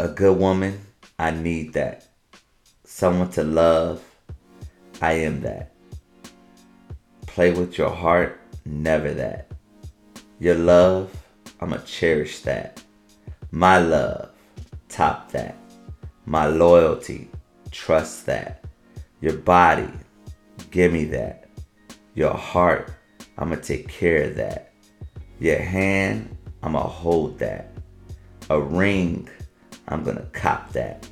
A good woman, I need that. Someone to love, I am that. Play with your heart, never that. Your love, I'ma cherish that. My love, top that. My loyalty, trust that. Your body, give me that. Your heart, I'ma take care of that. Your hand, I'ma hold that. A ring, I'm gonna cop that.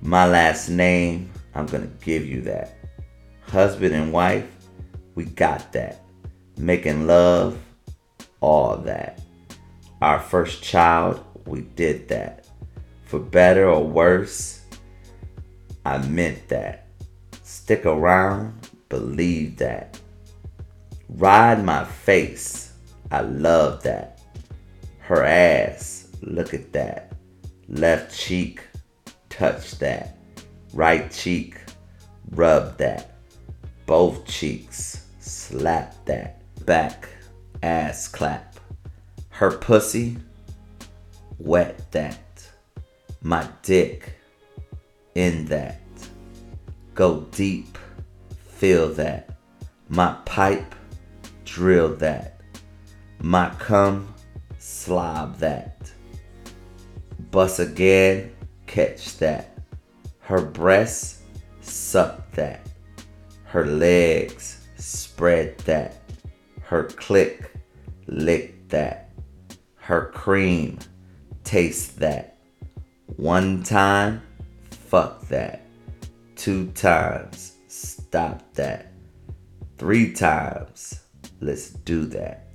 My last name, I'm gonna give you that. Husband and wife, we got that. Making love, all that. Our first child, we did that. For better or worse, I meant that. Stick around, believe that. Ride my face, I love that. Her ass, look at that. Left cheek, touch that. Right cheek, rub that. Both cheeks, slap that. Back, ass clap. Her pussy, wet that. My dick, in that. Go deep, feel that. My pipe, drill that. My cum, slob that. Bust again, catch that. Her breasts, suck that. Her legs, spread that. Her click, lick that. Her cream, taste that. One time, fuck that. Two times, stop that. Three times, let's do that.